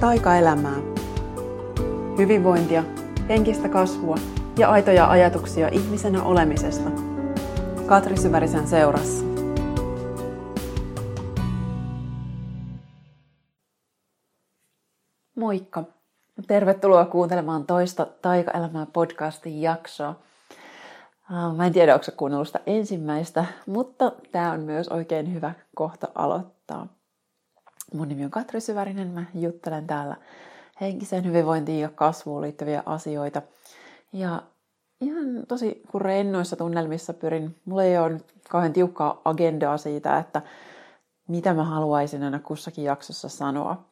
taikaelämää. Hyvinvointia, henkistä kasvua ja aitoja ajatuksia ihmisenä olemisesta. Katri Syvärisen seurassa. Moikka! Tervetuloa kuuntelemaan toista Taikaelämää podcastin jaksoa. Mä en tiedä, onko kuunnellut sitä ensimmäistä, mutta tämä on myös oikein hyvä kohta aloittaa. Mun nimi on Katri Syvärinen, mä juttelen täällä henkiseen hyvinvointiin ja kasvuun liittyviä asioita. Ja ihan tosi kun rennoissa tunnelmissa pyrin, mulla ei ole nyt kauhean tiukkaa agendaa siitä, että mitä mä haluaisin aina kussakin jaksossa sanoa.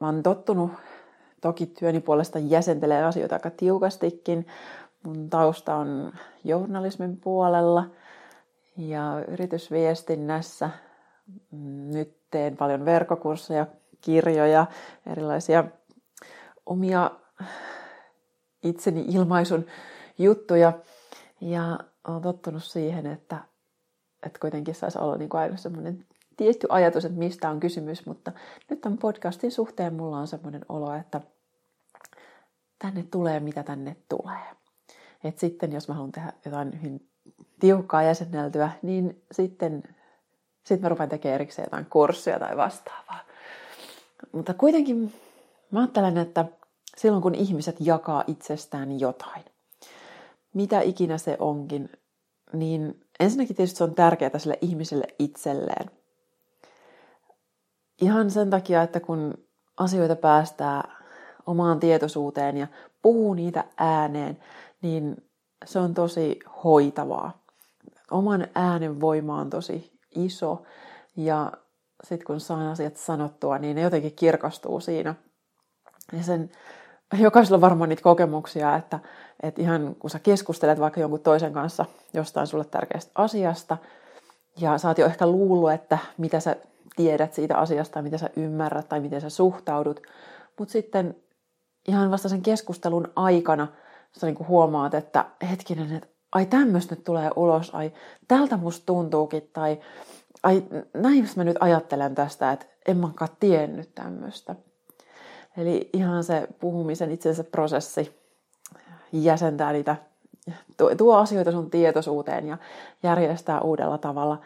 Mä oon tottunut toki työni puolesta jäsentelee asioita aika tiukastikin. Mun tausta on journalismin puolella ja yritysviestinnässä. Nyt teen paljon verkkokursseja, kirjoja, erilaisia omia itseni ilmaisun juttuja. Ja olen tottunut siihen, että, että kuitenkin saisi olla niin kuin aina semmoinen tietty ajatus, että mistä on kysymys, mutta nyt tämän podcastin suhteen mulla on semmoinen olo, että tänne tulee mitä tänne tulee. Et sitten jos mä haluan tehdä jotain hyvin tiukkaa jäsenneltyä, niin sitten sitten mä rupean tekemään erikseen jotain kurssia tai vastaavaa. Mutta kuitenkin mä ajattelen, että silloin kun ihmiset jakaa itsestään jotain, mitä ikinä se onkin, niin ensinnäkin tietysti se on tärkeää sille ihmiselle itselleen. Ihan sen takia, että kun asioita päästää omaan tietoisuuteen ja puhuu niitä ääneen, niin se on tosi hoitavaa. Oman äänen voima on tosi iso ja sitten kun saan asiat sanottua, niin ne jotenkin kirkastuu siinä. Ja sen, jokaisella on varmaan niitä kokemuksia, että, että ihan kun sä keskustelet vaikka jonkun toisen kanssa jostain sulle tärkeästä asiasta, ja sä oot jo ehkä luullut, että mitä sä tiedät siitä asiasta, mitä sä ymmärrät tai miten sä suhtaudut, mutta sitten ihan vasta sen keskustelun aikana sä niin huomaat, että hetkinen, että ai tämmöistä nyt tulee ulos, ai tältä musta tuntuukin, tai ai näin mä nyt ajattelen tästä, että en mä tiennyt tämmöistä. Eli ihan se puhumisen itsensä prosessi jäsentää niitä, tuo asioita sun tietoisuuteen ja järjestää uudella tavalla.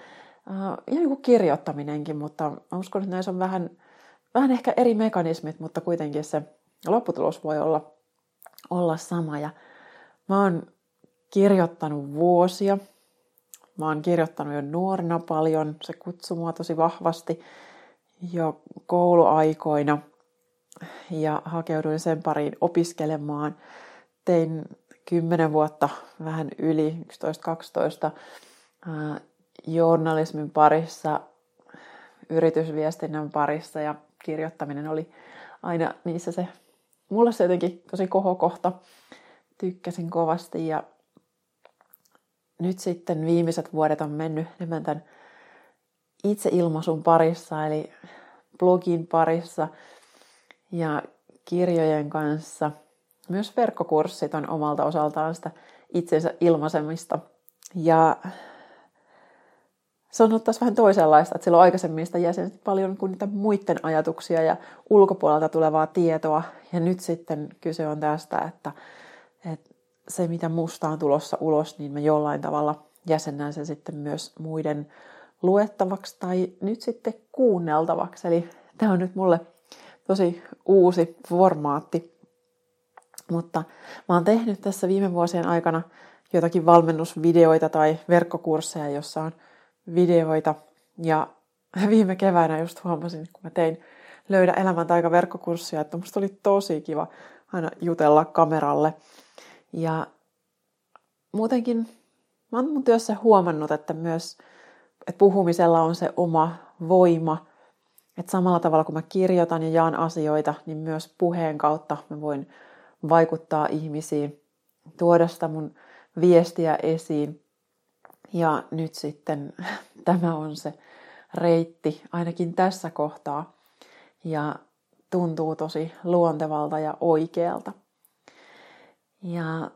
Ja niin kuin kirjoittaminenkin, mutta mä uskon, että näissä on vähän, vähän ehkä eri mekanismit, mutta kuitenkin se lopputulos voi olla, olla sama. Ja mä oon kirjoittanut vuosia. Mä oon kirjoittanut jo nuorena paljon, se kutsui mua tosi vahvasti jo kouluaikoina ja hakeuduin sen pariin opiskelemaan. Tein 10 vuotta vähän yli, 11-12, journalismin parissa, yritysviestinnän parissa ja kirjoittaminen oli aina niissä se, mulle se jotenkin tosi kohokohta. Tykkäsin kovasti ja nyt sitten viimeiset vuodet on mennyt enemmän tämän itseilmaisun parissa, eli blogin parissa ja kirjojen kanssa. Myös verkkokurssit on omalta osaltaan sitä itsensä ilmaisemista. Ja se on ollut vähän toisenlaista, että silloin aikaisemmin sitä jäsen paljon kuin niitä muiden ajatuksia ja ulkopuolelta tulevaa tietoa. Ja nyt sitten kyse on tästä, että, että se, mitä musta on tulossa ulos, niin mä jollain tavalla jäsennän sen sitten myös muiden luettavaksi tai nyt sitten kuunneltavaksi. Eli tämä on nyt mulle tosi uusi formaatti. Mutta mä oon tehnyt tässä viime vuosien aikana jotakin valmennusvideoita tai verkkokursseja, jossa on videoita. Ja viime keväänä just huomasin, kun mä tein Löydä elämän taika verkkokurssia, että musta oli tosi kiva aina jutella kameralle ja muutenkin mä oon mun työssä huomannut, että myös että puhumisella on se oma voima. Että samalla tavalla kun mä kirjoitan ja jaan asioita, niin myös puheen kautta mä voin vaikuttaa ihmisiin, tuoda sitä mun viestiä esiin. Ja nyt sitten tämä on se reitti, ainakin tässä kohtaa. Ja tuntuu tosi luontevalta ja oikealta. Ja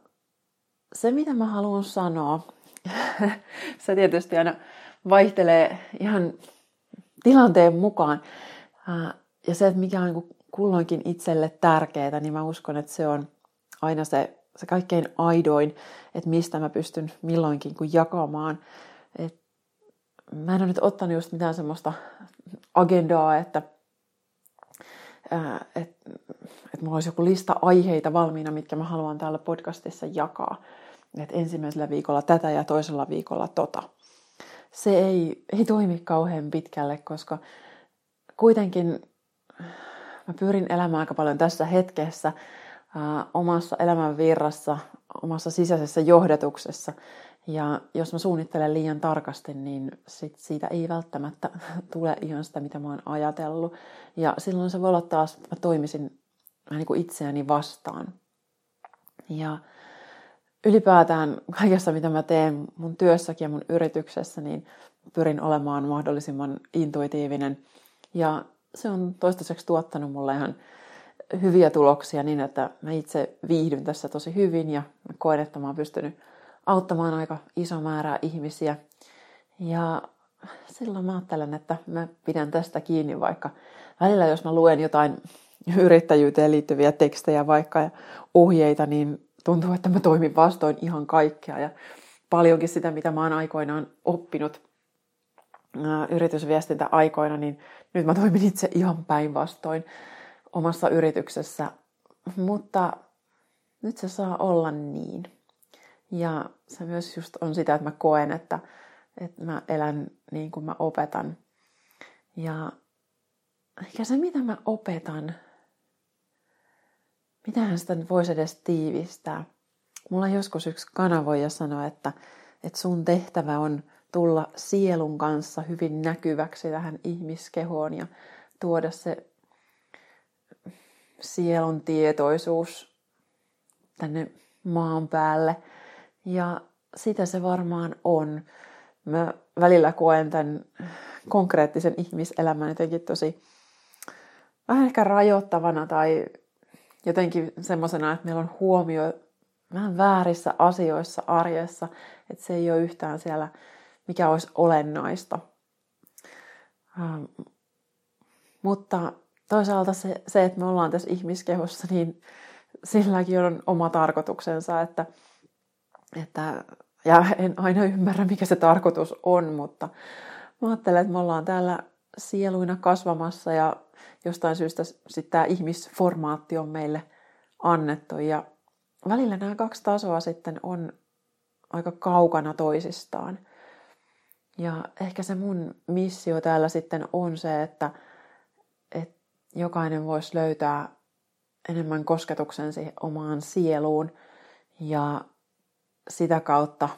se, mitä mä haluan sanoa, se tietysti aina vaihtelee ihan tilanteen mukaan. ja se, että mikä on niin kulloinkin itselle tärkeää, niin mä uskon, että se on aina se, se kaikkein aidoin, että mistä mä pystyn milloinkin kun jakamaan. Et mä en ole nyt ottanut just mitään semmoista agendaa, että että et mulla olisi joku lista aiheita valmiina, mitkä mä haluan täällä podcastissa jakaa. Että ensimmäisellä viikolla tätä ja toisella viikolla tota. Se ei, ei toimi kauhean pitkälle, koska kuitenkin mä pyrin elämään aika paljon tässä hetkessä, ää, omassa elämän virrassa, omassa sisäisessä johdatuksessa. Ja jos mä suunnittelen liian tarkasti, niin sit siitä ei välttämättä tule ihan sitä, mitä mä oon ajatellut. Ja silloin se voi olla taas, että mä toimisin vähän niin kuin itseäni vastaan. Ja ylipäätään kaikessa, mitä mä teen mun työssäkin ja mun yrityksessä, niin pyrin olemaan mahdollisimman intuitiivinen. Ja se on toistaiseksi tuottanut mulle ihan hyviä tuloksia niin, että mä itse viihdyn tässä tosi hyvin ja koen, että mä oon pystynyt auttamaan aika iso määrää ihmisiä. Ja silloin mä ajattelen, että mä pidän tästä kiinni, vaikka välillä jos mä luen jotain yrittäjyyteen liittyviä tekstejä vaikka ja ohjeita, niin tuntuu, että mä toimin vastoin ihan kaikkea ja paljonkin sitä, mitä mä oon aikoinaan oppinut yritysviestintä-aikoina, niin nyt mä toimin itse ihan päinvastoin omassa yrityksessä. Mutta nyt se saa olla niin. Ja se myös just on sitä, että mä koen, että, että mä elän niin kuin mä opetan. Ja ehkä se, mitä mä opetan, mitähän sitä nyt voisi edes tiivistää. Mulla joskus yksi kanavoija sanoi, että, että sun tehtävä on tulla sielun kanssa hyvin näkyväksi tähän ihmiskehoon ja tuoda se sielun tietoisuus tänne maan päälle – ja sitä se varmaan on. Mä välillä koen tämän konkreettisen ihmiselämän jotenkin tosi vähän ehkä rajoittavana tai jotenkin semmoisena, että meillä on huomio vähän väärissä asioissa arjessa, että se ei ole yhtään siellä, mikä olisi olennaista. Ähm, mutta toisaalta se, se, että me ollaan tässä ihmiskehossa, niin silläkin on oma tarkoituksensa, että että, ja en aina ymmärrä, mikä se tarkoitus on, mutta mä ajattelen, että me ollaan täällä sieluina kasvamassa ja jostain syystä sitten tämä ihmisformaatti on meille annettu. Ja välillä nämä kaksi tasoa sitten on aika kaukana toisistaan. Ja ehkä se mun missio täällä sitten on se, että, että jokainen voisi löytää enemmän kosketuksen siihen omaan sieluun ja sitä kautta,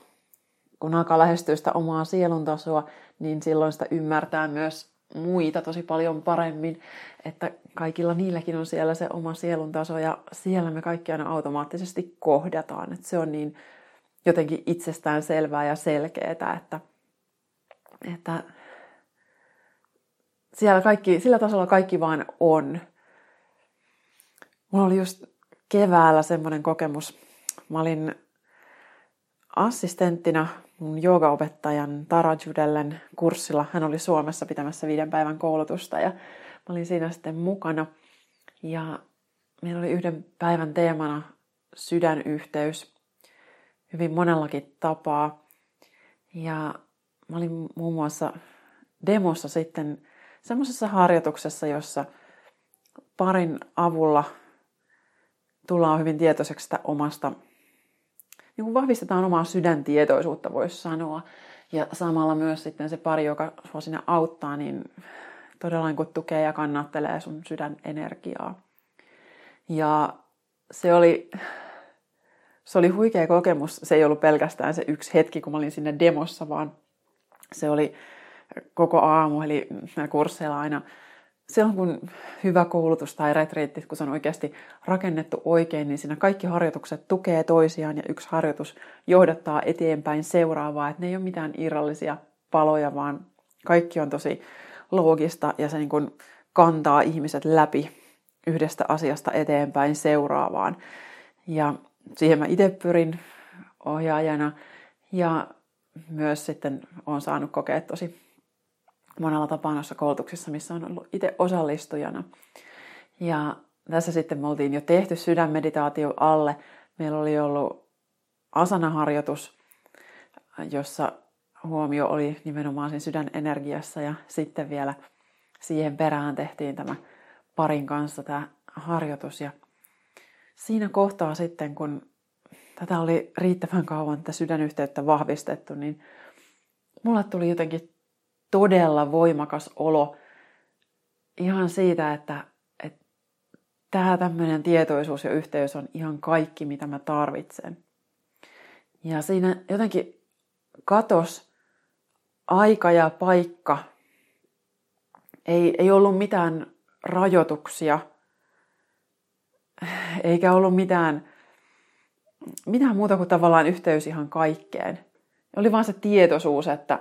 kun alkaa lähestyä sitä omaa sielun tasoa, niin silloin sitä ymmärtää myös muita tosi paljon paremmin, että kaikilla niilläkin on siellä se oma sielun taso ja siellä me kaikki aina automaattisesti kohdataan. Että se on niin jotenkin itsestään selvää ja selkeää, että, että siellä kaikki, sillä tasolla kaikki vaan on. Mulla oli just keväällä semmoinen kokemus. Mä olin assistenttina mun joogaopettajan Tara Judellen kurssilla. Hän oli Suomessa pitämässä viiden päivän koulutusta ja mä olin siinä sitten mukana. Ja meillä oli yhden päivän teemana sydänyhteys hyvin monellakin tapaa. Ja mä olin muun muassa demossa sitten semmoisessa harjoituksessa, jossa parin avulla tullaan hyvin tietoiseksi sitä omasta niin kuin vahvistetaan omaa sydäntietoisuutta, voisi sanoa. Ja samalla myös sitten se pari, joka sinua sinne auttaa, niin todella niin tukee ja kannattelee sun sydänenergiaa. Ja se oli, se oli huikea kokemus. Se ei ollut pelkästään se yksi hetki, kun mä olin sinne demossa, vaan se oli koko aamu, eli kursseilla aina silloin kun hyvä koulutus tai retriitti, kun se on oikeasti rakennettu oikein, niin siinä kaikki harjoitukset tukee toisiaan ja yksi harjoitus johdattaa eteenpäin seuraavaa. Että ne ei ole mitään irrallisia paloja, vaan kaikki on tosi loogista ja se niin kuin kantaa ihmiset läpi yhdestä asiasta eteenpäin seuraavaan. Ja siihen mä itse pyrin ohjaajana ja myös sitten olen saanut kokea tosi monella tapaa noissa koulutuksissa, missä on ollut itse osallistujana. Ja tässä sitten me oltiin jo tehty sydänmeditaatio alle. Meillä oli ollut asanaharjoitus, jossa huomio oli nimenomaan siinä sydänenergiassa ja sitten vielä siihen perään tehtiin tämä parin kanssa tämä harjoitus. Ja siinä kohtaa sitten, kun tätä oli riittävän kauan tätä sydänyhteyttä vahvistettu, niin mulle tuli jotenkin todella voimakas olo ihan siitä, että, tämä tämmöinen tietoisuus ja yhteys on ihan kaikki, mitä mä tarvitsen. Ja siinä jotenkin katos aika ja paikka. Ei, ei ollut mitään rajoituksia, eikä ollut mitään, mitään muuta kuin tavallaan yhteys ihan kaikkeen. Oli vaan se tietoisuus, että,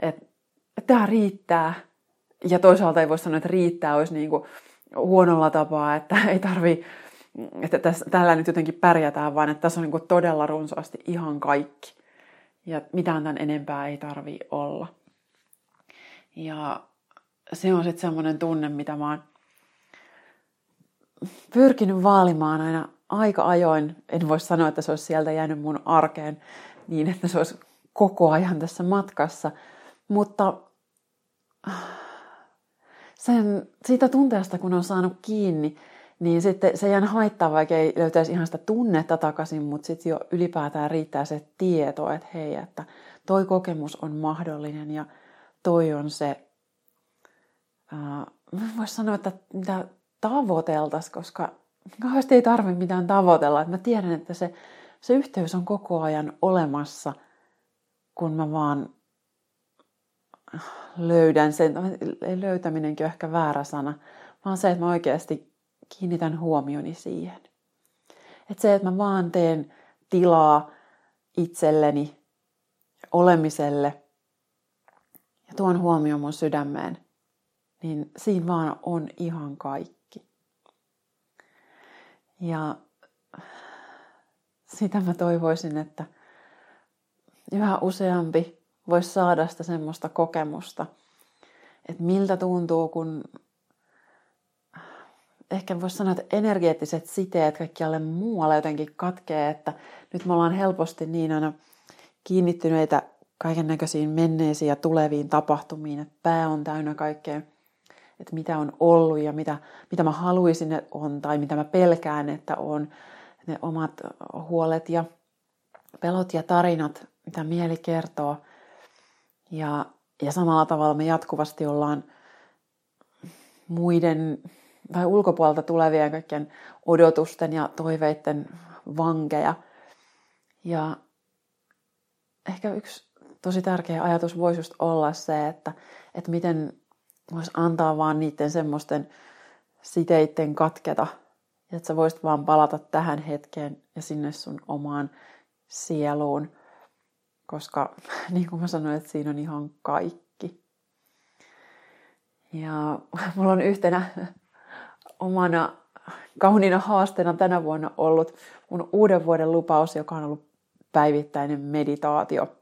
että tämä riittää. Ja toisaalta ei voi sanoa, että riittää olisi niin kuin huonolla tapaa, että ei tarvi, että tässä, tällä nyt jotenkin pärjätään, vaan että tässä on niin todella runsaasti ihan kaikki. Ja mitään tämän enempää ei tarvi olla. Ja se on sitten semmoinen tunne, mitä mä oon pyrkinyt vaalimaan aina aika ajoin. En voi sanoa, että se olisi sieltä jäänyt mun arkeen niin, että se olisi koko ajan tässä matkassa. Mutta sen, siitä tunteesta, kun on saanut kiinni, niin sitten se jää haittaa, vaikka ei löytäisi ihan sitä tunnetta takaisin, mutta sitten jo ylipäätään riittää se tieto, että hei, että toi kokemus on mahdollinen ja toi on se, äh, voisi sanoa, että mitä tavoiteltaisiin, koska kauheasti ei tarvitse mitään tavoitella. Että mä tiedän, että se, se yhteys on koko ajan olemassa, kun mä vaan löydän sen, löytäminenkin on ehkä väärä sana, vaan se, että mä oikeasti kiinnitän huomioni siihen. Että se, että mä vaan teen tilaa itselleni, olemiselle ja tuon huomioon mun sydämeen, niin siinä vaan on ihan kaikki. Ja sitä mä toivoisin, että yhä useampi voisi saada sitä semmoista kokemusta, että miltä tuntuu, kun ehkä voisi sanoa, että energeettiset siteet kaikkialle muualle jotenkin katkee, että nyt me ollaan helposti niin aina kiinnittyneitä kaiken näköisiin menneisiin ja tuleviin tapahtumiin, että pää on täynnä kaikkea, että mitä on ollut ja mitä, mitä mä haluaisin, että on tai mitä mä pelkään, että on, ne omat huolet ja pelot ja tarinat, mitä mieli kertoo. Ja, ja samalla tavalla me jatkuvasti ollaan muiden tai ulkopuolelta tulevien kaikkien odotusten ja toiveiden vankeja. Ja ehkä yksi tosi tärkeä ajatus voisi just olla se, että, että miten voisi antaa vaan niiden semmoisten siteitten katketa. Että sä voisit vaan palata tähän hetkeen ja sinne sun omaan sieluun. Koska niin kuin mä sanoin, että siinä on ihan kaikki. Ja mulla on yhtenä omana kauniina haasteena tänä vuonna ollut mun uuden vuoden lupaus, joka on ollut päivittäinen meditaatio.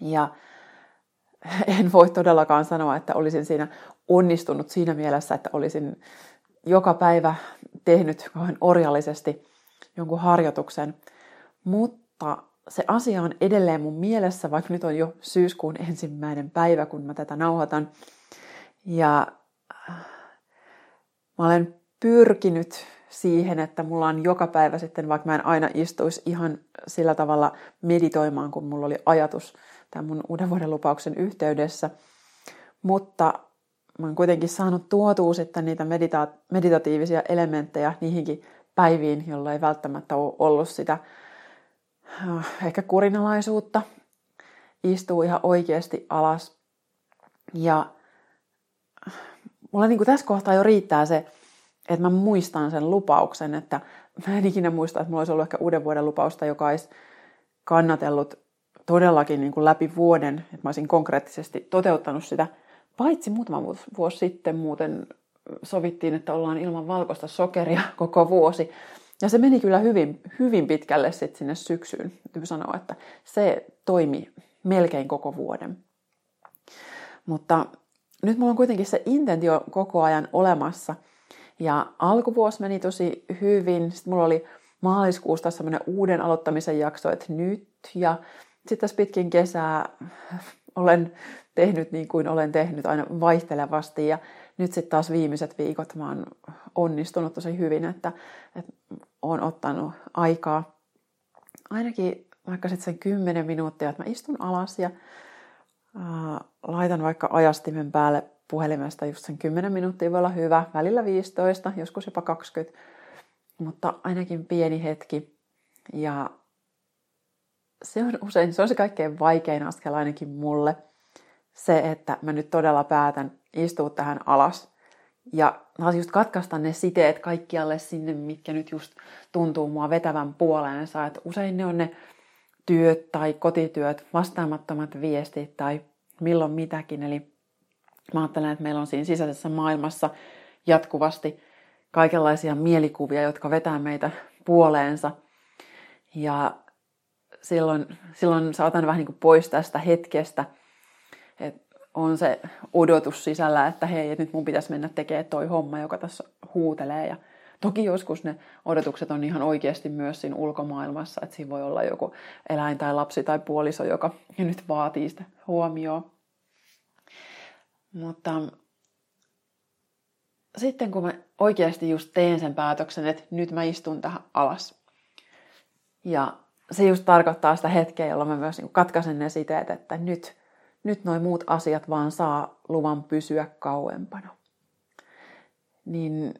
Ja en voi todellakaan sanoa, että olisin siinä onnistunut siinä mielessä, että olisin joka päivä tehnyt kauhean orjallisesti jonkun harjoituksen. Mutta se asia on edelleen mun mielessä, vaikka nyt on jo syyskuun ensimmäinen päivä, kun mä tätä nauhoitan. Ja mä olen pyrkinyt siihen, että mulla on joka päivä sitten, vaikka mä en aina istuisi ihan sillä tavalla meditoimaan, kun mulla oli ajatus tämän mun uuden vuoden lupauksen yhteydessä. Mutta mä oon kuitenkin saanut tuotua sitten niitä medita- meditatiivisia elementtejä niihinkin päiviin, jolla ei välttämättä ole ollut sitä äh, ehkä kurinalaisuutta. Istuu ihan oikeasti alas. Ja mulla niin kuin tässä kohtaa jo riittää se, että mä muistan sen lupauksen, että mä en ikinä muista, että mulla olisi ollut ehkä uuden vuoden lupausta, joka olisi kannatellut todellakin niin kuin läpi vuoden, että mä olisin konkreettisesti toteuttanut sitä. Paitsi muutama vuosi sitten muuten sovittiin, että ollaan ilman valkoista sokeria koko vuosi. Ja se meni kyllä hyvin, hyvin pitkälle sitten sinne syksyyn. Täytyy sanoa, että se toimi melkein koko vuoden. Mutta nyt mulla on kuitenkin se intentio koko ajan olemassa. Ja alkuvuosi meni tosi hyvin. Sitten mulla oli maaliskuussa semmoinen uuden aloittamisen jakso, että nyt. Ja sitten tässä pitkin kesää olen tehnyt niin kuin olen tehnyt aina vaihtelevasti. Ja nyt sitten taas viimeiset viikot mä oon onnistunut tosi hyvin, että, että oon ottanut aikaa ainakin vaikka sitten sen 10 minuuttia, että mä istun alas ja ää, laitan vaikka ajastimen päälle puhelimesta just sen 10 minuuttia voi olla hyvä, välillä 15, joskus jopa 20, mutta ainakin pieni hetki. Ja se on usein, se on se kaikkein vaikein askel ainakin mulle, se, että mä nyt todella päätän istua tähän alas ja taas just katkaista ne siteet kaikkialle sinne, mitkä nyt just tuntuu mua vetävän puoleensa. Että usein ne on ne työt tai kotityöt, vastaamattomat viestit tai milloin mitäkin. Eli mä ajattelen, että meillä on siinä sisäisessä maailmassa jatkuvasti kaikenlaisia mielikuvia, jotka vetää meitä puoleensa. Ja silloin, silloin saatan vähän niin kuin pois tästä hetkestä, on se odotus sisällä, että hei, että nyt mun pitäisi mennä tekemään toi homma, joka tässä huutelee. Ja toki joskus ne odotukset on ihan oikeasti myös siinä ulkomaailmassa, että siinä voi olla joku eläin tai lapsi tai puoliso, joka nyt vaatii sitä huomioon. Mutta sitten kun mä oikeasti just teen sen päätöksen, että nyt mä istun tähän alas. Ja se just tarkoittaa sitä hetkeä, jolloin mä myös niin katkaisen ne siteet, että nyt, nyt noin muut asiat vaan saa luvan pysyä kauempana. Niin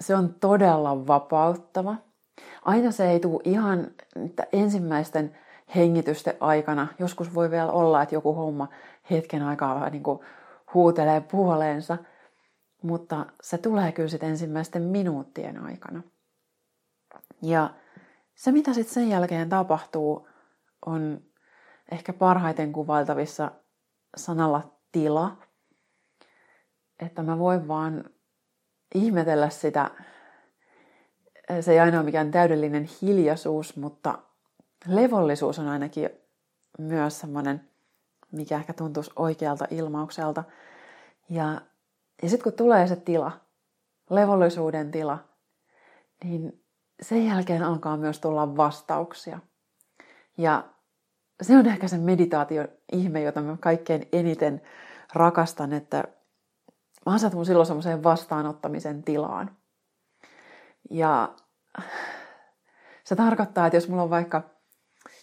se on todella vapauttava. Aina se ei tule ihan ensimmäisten hengitysten aikana. Joskus voi vielä olla, että joku homma hetken aikaa vähän niin kuin huutelee puoleensa, mutta se tulee kyllä sitten ensimmäisten minuuttien aikana. Ja se, mitä sitten sen jälkeen tapahtuu, on ehkä parhaiten kuvailtavissa sanalla tila. Että mä voin vaan ihmetellä sitä, se ei aina ole mikään täydellinen hiljaisuus, mutta levollisuus on ainakin myös semmoinen, mikä ehkä tuntuisi oikealta ilmaukselta. Ja, ja sitten kun tulee se tila, levollisuuden tila, niin sen jälkeen alkaa myös tulla vastauksia. Ja se on ehkä se meditaation ihme, jota mä kaikkein eniten rakastan, että mä asetun silloin semmoiseen vastaanottamisen tilaan. Ja se tarkoittaa, että jos mulla on vaikka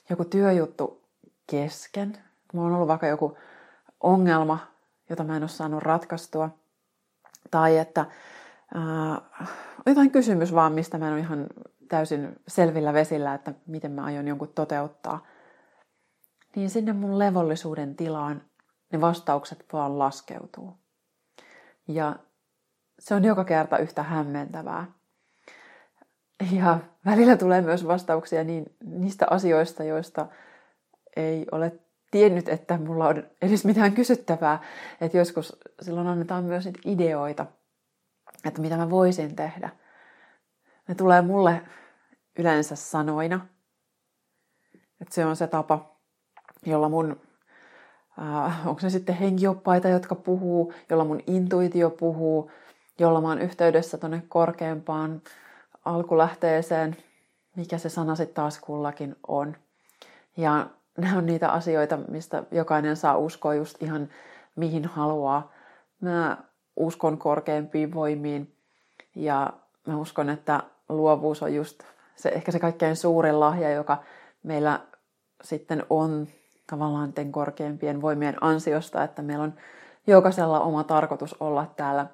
joku työjuttu kesken, mulla on ollut vaikka joku ongelma, jota mä en ole saanut ratkaistua, tai että äh, jotain kysymys vaan, mistä mä en ole ihan täysin selvillä vesillä, että miten mä aion jonkun toteuttaa, niin sinne mun levollisuuden tilaan ne vastaukset vaan laskeutuu. Ja se on joka kerta yhtä hämmentävää. Ja välillä tulee myös vastauksia niin, niistä asioista, joista ei ole tiennyt, että mulla on edes mitään kysyttävää. Että joskus silloin annetaan myös niitä ideoita, että mitä mä voisin tehdä. Ne tulee mulle yleensä sanoina. Että se on se tapa, jolla mun, äh, onko se sitten henkioppaita, jotka puhuu, jolla mun intuitio puhuu, jolla mä oon yhteydessä tonne korkeampaan alkulähteeseen, mikä se sana sitten taas kullakin on. Ja nämä on niitä asioita, mistä jokainen saa uskoa just ihan mihin haluaa. Mä uskon korkeampiin voimiin ja mä uskon, että luovuus on just se, ehkä se kaikkein suurin lahja, joka meillä sitten on tavallaan ten korkeimpien voimien ansiosta, että meillä on jokaisella oma tarkoitus olla täällä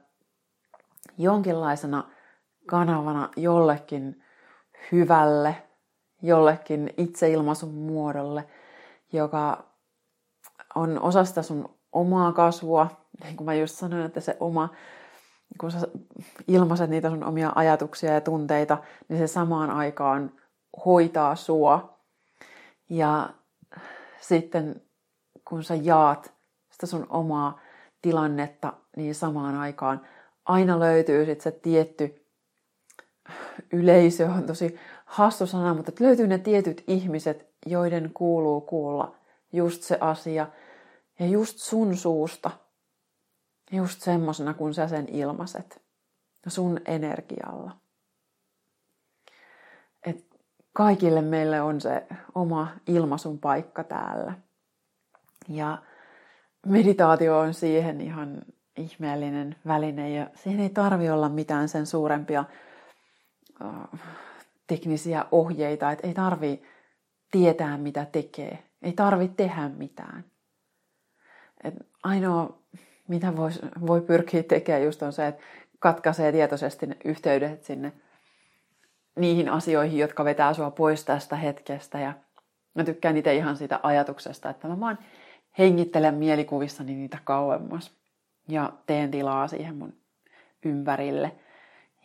jonkinlaisena kanavana jollekin hyvälle, jollekin itseilmaisun muodolle, joka on osa sitä sun omaa kasvua. Niin kuin mä just sanoin, että se oma, kun sä ilmaiset niitä sun omia ajatuksia ja tunteita, niin se samaan aikaan hoitaa sua. Ja sitten kun sä jaat sitä sun omaa tilannetta, niin samaan aikaan aina löytyy sitten se tietty yleisö, on tosi hassu sana, mutta löytyy ne tietyt ihmiset, joiden kuuluu kuulla just se asia ja just sun suusta just semmosena, kun sä sen ilmaiset. Sun energialla. Kaikille meille on se oma ilmaisun paikka täällä. Ja meditaatio on siihen ihan ihmeellinen väline ja siihen ei tarvi olla mitään sen suurempia teknisiä ohjeita, että ei tarvi tietää mitä tekee, ei tarvi tehdä mitään. Et ainoa mitä voi pyrkiä tekemään just on se, että katkaisee tietoisesti ne yhteydet sinne niihin asioihin, jotka vetää sua pois tästä hetkestä. Ja mä tykkään itse ihan siitä ajatuksesta, että mä vaan hengittelen mielikuvissani niitä kauemmas ja teen tilaa siihen mun ympärille.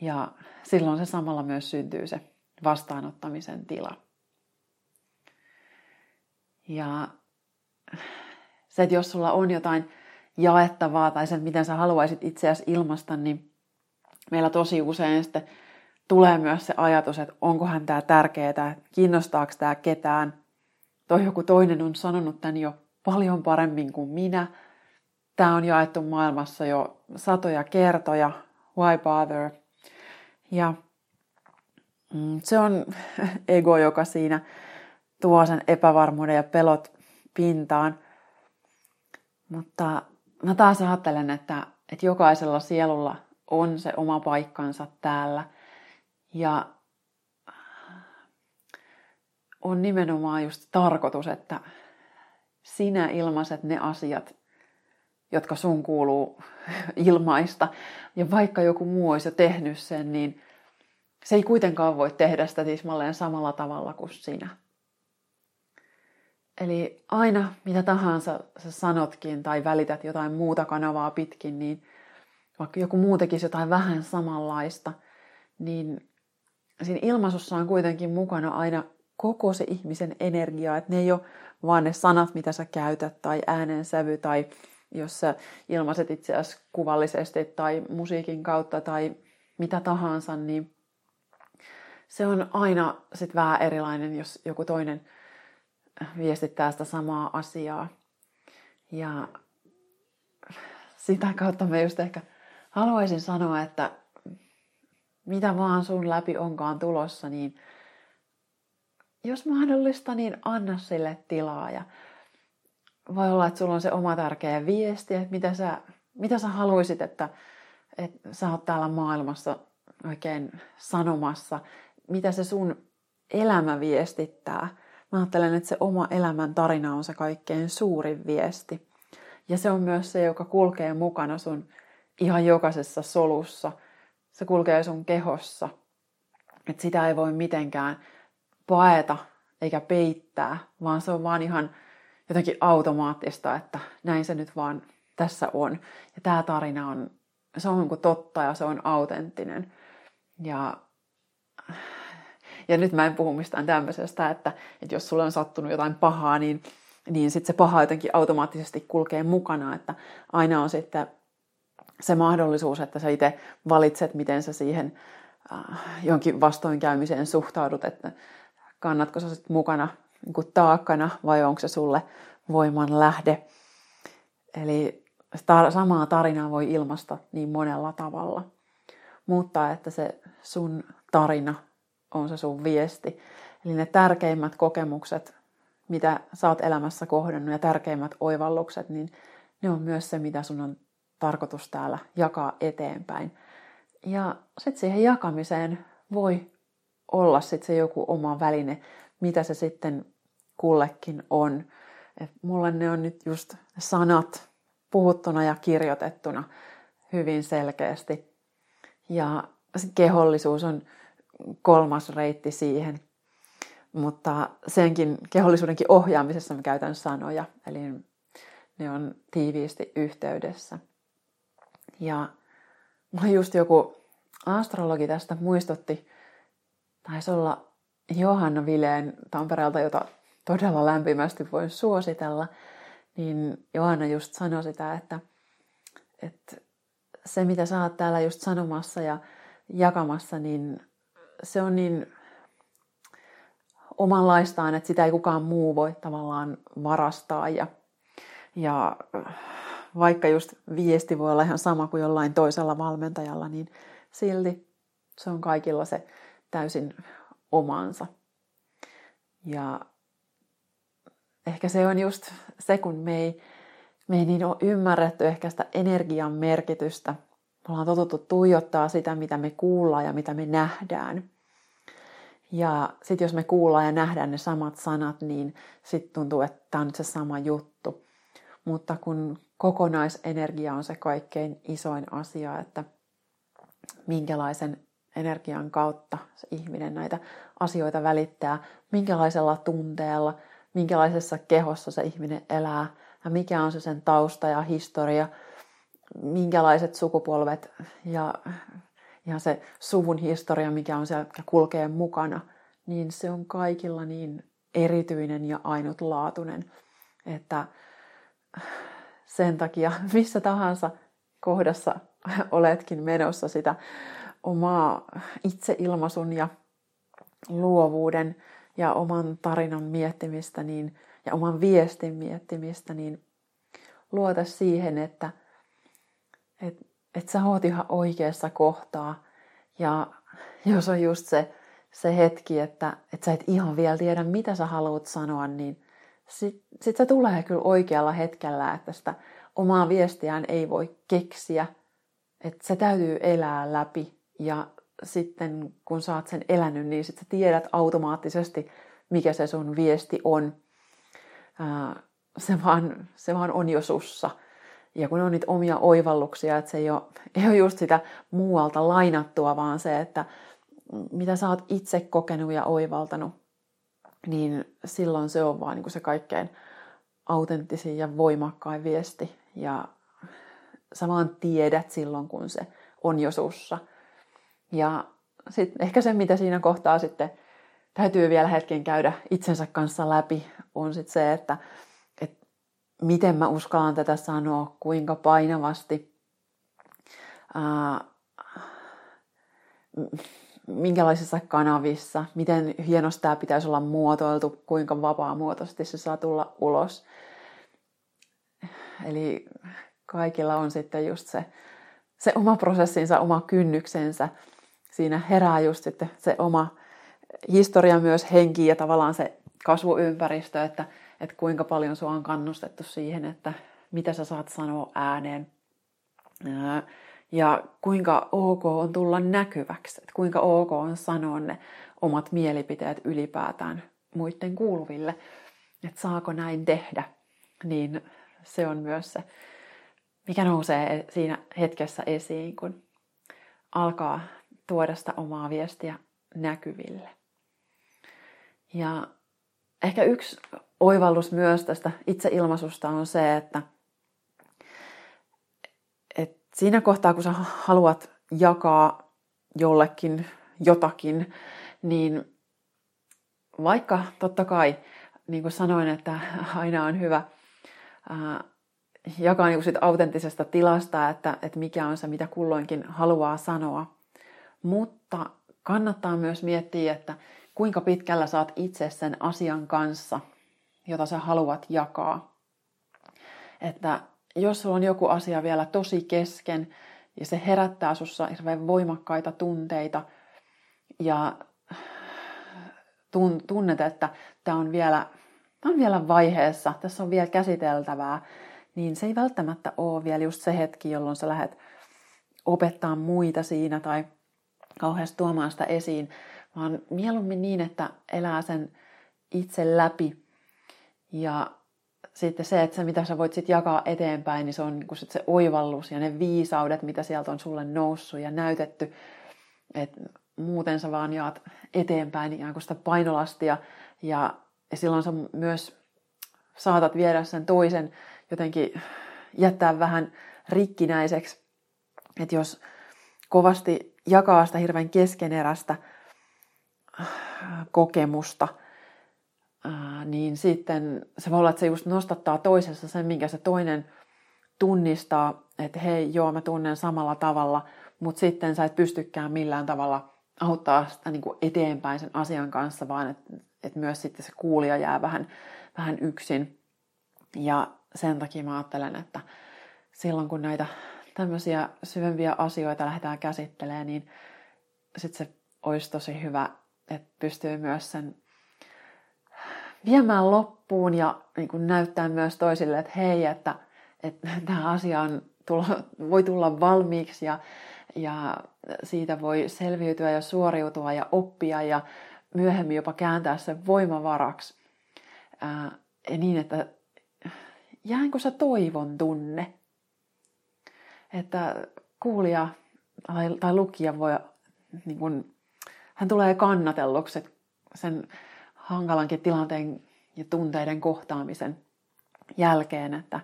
Ja silloin se samalla myös syntyy se vastaanottamisen tila. Ja se, että jos sulla on jotain jaettavaa tai sen, miten sä haluaisit itseäsi ilmasta, niin meillä tosi usein sitten tulee myös se ajatus, että onkohan tämä tärkeää, kiinnostaako tämä ketään. Toi joku toinen on sanonut tämän jo paljon paremmin kuin minä. Tämä on jaettu maailmassa jo satoja kertoja. Why bother? Ja mm, se on ego, joka siinä tuo sen epävarmuuden ja pelot pintaan. Mutta mä taas ajattelen, että, että jokaisella sielulla on se oma paikkansa täällä. Ja on nimenomaan just tarkoitus, että sinä ilmaiset ne asiat, jotka sun kuuluu ilmaista. Ja vaikka joku muu olisi jo tehnyt sen, niin se ei kuitenkaan voi tehdä sitä tismalleen samalla tavalla kuin sinä. Eli aina mitä tahansa sä sanotkin tai välität jotain muuta kanavaa pitkin, niin vaikka joku muu tekisi jotain vähän samanlaista, niin siinä ilmaisussa on kuitenkin mukana aina koko se ihmisen energia, että ne ei ole vaan ne sanat, mitä sä käytät, tai äänensävy, tai jos sä ilmaiset itseäsi kuvallisesti, tai musiikin kautta, tai mitä tahansa, niin se on aina sit vähän erilainen, jos joku toinen viestittää sitä samaa asiaa. Ja sitä kautta mä just ehkä haluaisin sanoa, että mitä vaan sun läpi onkaan tulossa, niin jos mahdollista, niin anna sille tilaa. Ja voi olla, että sulla on se oma tärkeä viesti, että mitä sä, mitä sä haluaisit, että, että sä oot täällä maailmassa oikein sanomassa, mitä se sun elämä viestittää. Mä ajattelen, että se oma elämän tarina on se kaikkein suurin viesti. Ja se on myös se, joka kulkee mukana sun ihan jokaisessa solussa. Se kulkee sun kehossa. Että sitä ei voi mitenkään paeta eikä peittää, vaan se on vaan ihan jotenkin automaattista, että näin se nyt vaan tässä on. Ja tämä tarina on, se on niin totta ja se on autenttinen. Ja ja nyt mä en puhu mistään tämmöisestä, että, että jos sulle on sattunut jotain pahaa, niin, niin sitten se paha jotenkin automaattisesti kulkee mukana, että aina on sitten se mahdollisuus, että sä itse valitset, miten sä siihen äh, jonkin vastoinkäymiseen suhtaudut, että kannatko sä sitten mukana niin kuin taakkana vai onko se sulle voiman lähde. Eli tar- samaa tarinaa voi ilmasta niin monella tavalla. Mutta että se sun tarina on se sun viesti. Eli ne tärkeimmät kokemukset, mitä sä oot elämässä kohdannut ja tärkeimmät oivallukset, niin ne on myös se, mitä sun on tarkoitus täällä jakaa eteenpäin. Ja sitten siihen jakamiseen voi olla sitten se joku oma väline, mitä se sitten kullekin on. Et mulle ne on nyt just sanat puhuttuna ja kirjoitettuna hyvin selkeästi. Ja kehollisuus on kolmas reitti siihen. Mutta senkin kehollisuudenkin ohjaamisessa mä käytän sanoja, eli ne on tiiviisti yhteydessä. Ja just joku astrologi tästä muistutti, taisi olla Johanna Vileen Tampereelta, jota todella lämpimästi voin suositella, niin Johanna just sanoi sitä, että, että se mitä sä oot täällä just sanomassa ja jakamassa, niin se on niin omanlaistaan, että sitä ei kukaan muu voi tavallaan varastaa ja, ja vaikka just viesti voi olla ihan sama kuin jollain toisella valmentajalla, niin silti se on kaikilla se täysin omansa. Ja ehkä se on just se, kun me ei, me ei niin ole ymmärretty ehkä sitä energian merkitystä. Me ollaan totuttu tuijottaa sitä, mitä me kuullaan ja mitä me nähdään. Ja sitten jos me kuullaan ja nähdään ne samat sanat, niin sitten tuntuu, että tämä on nyt se sama juttu. Mutta kun kokonaisenergia on se kaikkein isoin asia, että minkälaisen energian kautta se ihminen näitä asioita välittää, minkälaisella tunteella, minkälaisessa kehossa se ihminen elää ja mikä on se sen tausta ja historia, minkälaiset sukupolvet ja ihan se suvun historia, mikä on siellä kulkee mukana, niin se on kaikilla niin erityinen ja ainutlaatuinen, että sen takia missä tahansa kohdassa oletkin menossa sitä omaa itseilmaisun ja luovuuden ja oman tarinan miettimistä niin, ja oman viestin miettimistä, niin luota siihen, että et, et sä oot ihan oikeassa kohtaa. Ja jos on just se, se hetki, että, että sä et ihan vielä tiedä, mitä sä haluat sanoa, niin sit, sit se tulee kyllä oikealla hetkellä, että sitä omaa viestiään ei voi keksiä. Että se täytyy elää läpi ja sitten kun sä oot sen elänyt, niin sit sä tiedät automaattisesti, mikä se sun viesti on. se, vaan, se vaan on jo sussa. Ja kun on niitä omia oivalluksia, että se ei ole, ei ole just sitä muualta lainattua, vaan se, että mitä sä oot itse kokenut ja oivaltanut, niin silloin se on vaan niin kuin se kaikkein autenttisin ja voimakkain viesti. Ja sä vaan tiedät silloin, kun se on jo sussa. Ja sitten ehkä se, mitä siinä kohtaa sitten täytyy vielä hetken käydä itsensä kanssa läpi, on sitten se, että, että miten mä uskallan tätä sanoa, kuinka painavasti, ää, minkälaisissa kanavissa, miten hienosti tämä pitäisi olla muotoiltu, kuinka vapaa-muotoisesti se saa tulla ulos. Eli kaikilla on sitten just se, se oma prosessinsa, oma kynnyksensä. Siinä herää just sitten se oma historia myös henki ja tavallaan se kasvuympäristö, että, että kuinka paljon sua on kannustettu siihen, että mitä sä saat sanoa ääneen. Ja kuinka ok on tulla näkyväksi, että kuinka ok on sanoa ne omat mielipiteet ylipäätään muiden kuuluville, että saako näin tehdä, niin se on myös se, mikä nousee siinä hetkessä esiin, kun alkaa tuoda sitä omaa viestiä näkyville. Ja ehkä yksi oivallus myös tästä itseilmaisusta on se, että siinä kohtaa, kun sä haluat jakaa jollekin jotakin, niin vaikka totta kai, niin kuin sanoin, että aina on hyvä ää, jakaa niin siitä autenttisesta tilasta, että, että mikä on se, mitä kulloinkin haluaa sanoa. Mutta kannattaa myös miettiä, että kuinka pitkällä saat itse sen asian kanssa, jota sä haluat jakaa. Että jos sulla on joku asia vielä tosi kesken ja se herättää sussa hirveän voimakkaita tunteita ja tunnet, että tämä on vielä, tämä on vielä vaiheessa, tässä on vielä käsiteltävää, niin se ei välttämättä ole vielä just se hetki, jolloin sä lähdet opettaa muita siinä tai kauheasti tuomaan sitä esiin, vaan mieluummin niin, että elää sen itse läpi. Ja sitten se, että se mitä sä voit sitten jakaa eteenpäin, niin se on niin sit se oivallus ja ne viisaudet, mitä sieltä on sulle noussut ja näytetty. että muuten sä vaan jaat eteenpäin ikään kuin sitä painolastia ja, ja silloin sä myös saatat viedä sen toisen jotenkin jättää vähän rikkinäiseksi. Että jos kovasti jakaa sitä hirveän keskeneräistä kokemusta, niin sitten se voi olla, että se just nostattaa toisessa sen, minkä se toinen tunnistaa, että hei, joo, mä tunnen samalla tavalla, mutta sitten sä et pystykään millään tavalla auttaa sitä niin kuin eteenpäin sen asian kanssa, vaan että, että myös sitten se kuulija jää vähän, vähän yksin. Ja sen takia mä ajattelen, että, silloin kun näitä tämmöisiä syvempiä asioita lähdetään käsittelemään, niin sitten se olisi tosi hyvä, että pystyy myös sen viemään loppuun ja niin kuin näyttää myös toisille, että hei, että, että tämä asia on tulla, voi tulla valmiiksi ja, ja siitä voi selviytyä ja suoriutua ja oppia ja myöhemmin jopa kääntää sen voimavaraksi. Ää, niin, että jäänkö se toivon tunne, että kuulija tai, tai lukija voi, niin kun, hän tulee kannatelluksi sen hankalankin tilanteen ja tunteiden kohtaamisen jälkeen, että,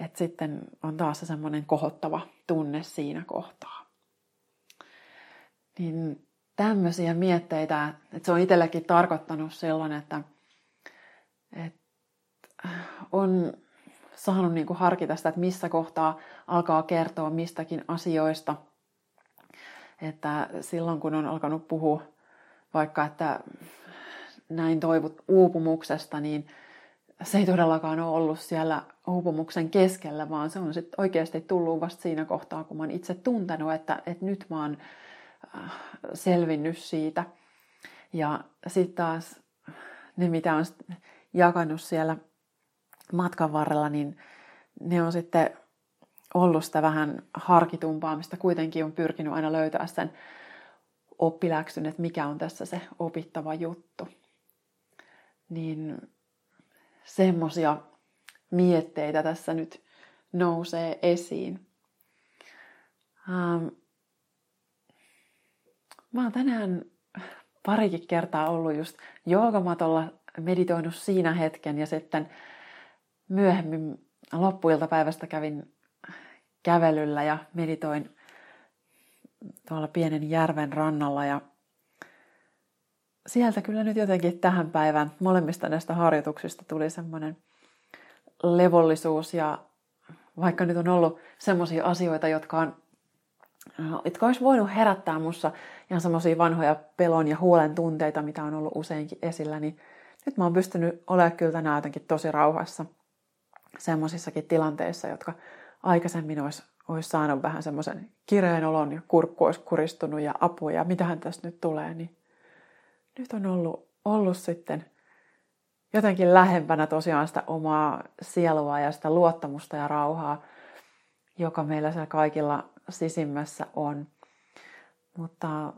että sitten on taas se semmoinen kohottava tunne siinä kohtaa. Niin tämmöisiä mietteitä, että se on itsellekin tarkoittanut silloin, että, että on saanut niin kuin harkita sitä, että missä kohtaa alkaa kertoa mistäkin asioista. Että silloin kun on alkanut puhua vaikka, että näin toivot uupumuksesta, niin se ei todellakaan ole ollut siellä uupumuksen keskellä, vaan se on sitten oikeasti tullut vasta siinä kohtaa, kun mä oon itse tuntenut, että, että nyt mä oon äh, selvinnyt siitä. Ja sitten taas ne, mitä on jakanut siellä matkan varrella, niin ne on sitten ollut sitä vähän harkitumpaa, mistä kuitenkin on pyrkinyt aina löytää sen oppiläksyn, että mikä on tässä se opittava juttu. Niin semmosia mietteitä tässä nyt nousee esiin. Ähm, mä oon tänään parikin kertaa ollut just joogamatolla, meditoinut siinä hetken ja sitten myöhemmin loppuiltapäivästä kävin kävelyllä ja meditoin tuolla pienen järven rannalla ja sieltä kyllä nyt jotenkin tähän päivään. Molemmista näistä harjoituksista tuli semmoinen levollisuus ja vaikka nyt on ollut semmoisia asioita, jotka on jotka olisi voinut herättää mussa ihan semmoisia vanhoja pelon ja huolen tunteita, mitä on ollut useinkin esillä, niin nyt mä oon pystynyt olemaan kyllä tänään jotenkin tosi rauhassa semmoisissakin tilanteissa, jotka aikaisemmin olisi, olisi saanut vähän semmoisen kireen olon ja kurkku olisi kuristunut ja apua ja mitähän tässä nyt tulee, niin nyt on ollut, ollut sitten jotenkin lähempänä tosiaan sitä omaa sielua ja sitä luottamusta ja rauhaa, joka meillä siellä kaikilla sisimmässä on. Mutta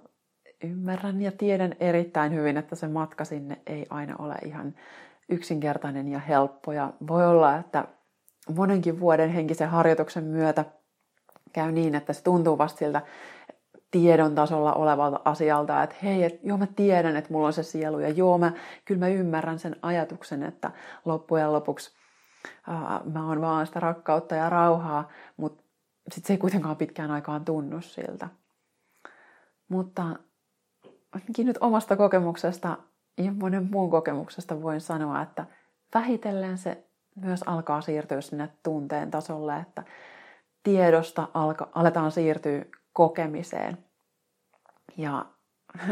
ymmärrän ja tiedän erittäin hyvin, että se matka sinne ei aina ole ihan yksinkertainen ja helppo. Ja voi olla, että monenkin vuoden henkisen harjoituksen myötä käy niin, että se tuntuu vasta siltä tiedon tasolla olevalta asialta, että hei, et, joo mä tiedän, että mulla on se sielu ja joo mä, kyllä mä ymmärrän sen ajatuksen, että loppujen lopuksi ää, mä oon vaan sitä rakkautta ja rauhaa, mutta sitten se ei kuitenkaan pitkään aikaan tunnu siltä. Mutta ainakin nyt omasta kokemuksesta ja monen muun kokemuksesta voin sanoa, että vähitellen se myös alkaa siirtyä sinne tunteen tasolle, että tiedosta alka, aletaan siirtyä kokemiseen. Ja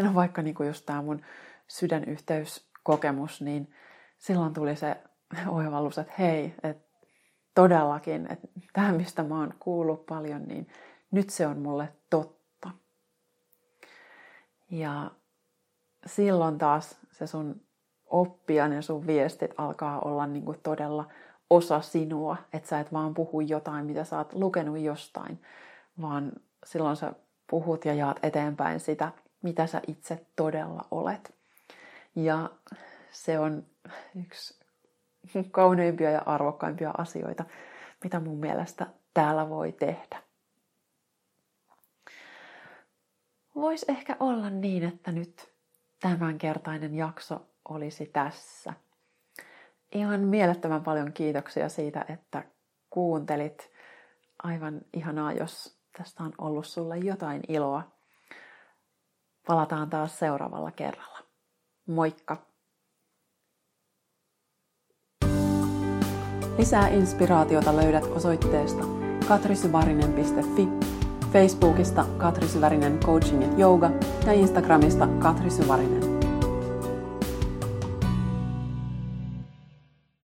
no vaikka niin kuin just tämä mun sydänyhteyskokemus, niin silloin tuli se oivallus, että hei, että todellakin, että tämä mistä mä oon kuullut paljon, niin nyt se on mulle totta. Ja silloin taas se sun oppia ja sun viestit alkaa olla niin kuin todella osa sinua, että sä et vaan puhu jotain, mitä sä oot lukenut jostain, vaan silloin sä puhut ja jaat eteenpäin sitä, mitä sä itse todella olet. Ja se on yksi kauneimpia ja arvokkaimpia asioita, mitä mun mielestä täällä voi tehdä. Voisi ehkä olla niin, että nyt tämänkertainen jakso olisi tässä. Ihan mielettömän paljon kiitoksia siitä, että kuuntelit. Aivan ihanaa, jos tästä on ollut sulle jotain iloa. Palataan taas seuraavalla kerralla. Moikka! Lisää inspiraatiota löydät osoitteesta katrisyvarinen.fi, Facebookista Katri Syvärinen Coaching ja Yoga ja Instagramista Katri Syvärinen.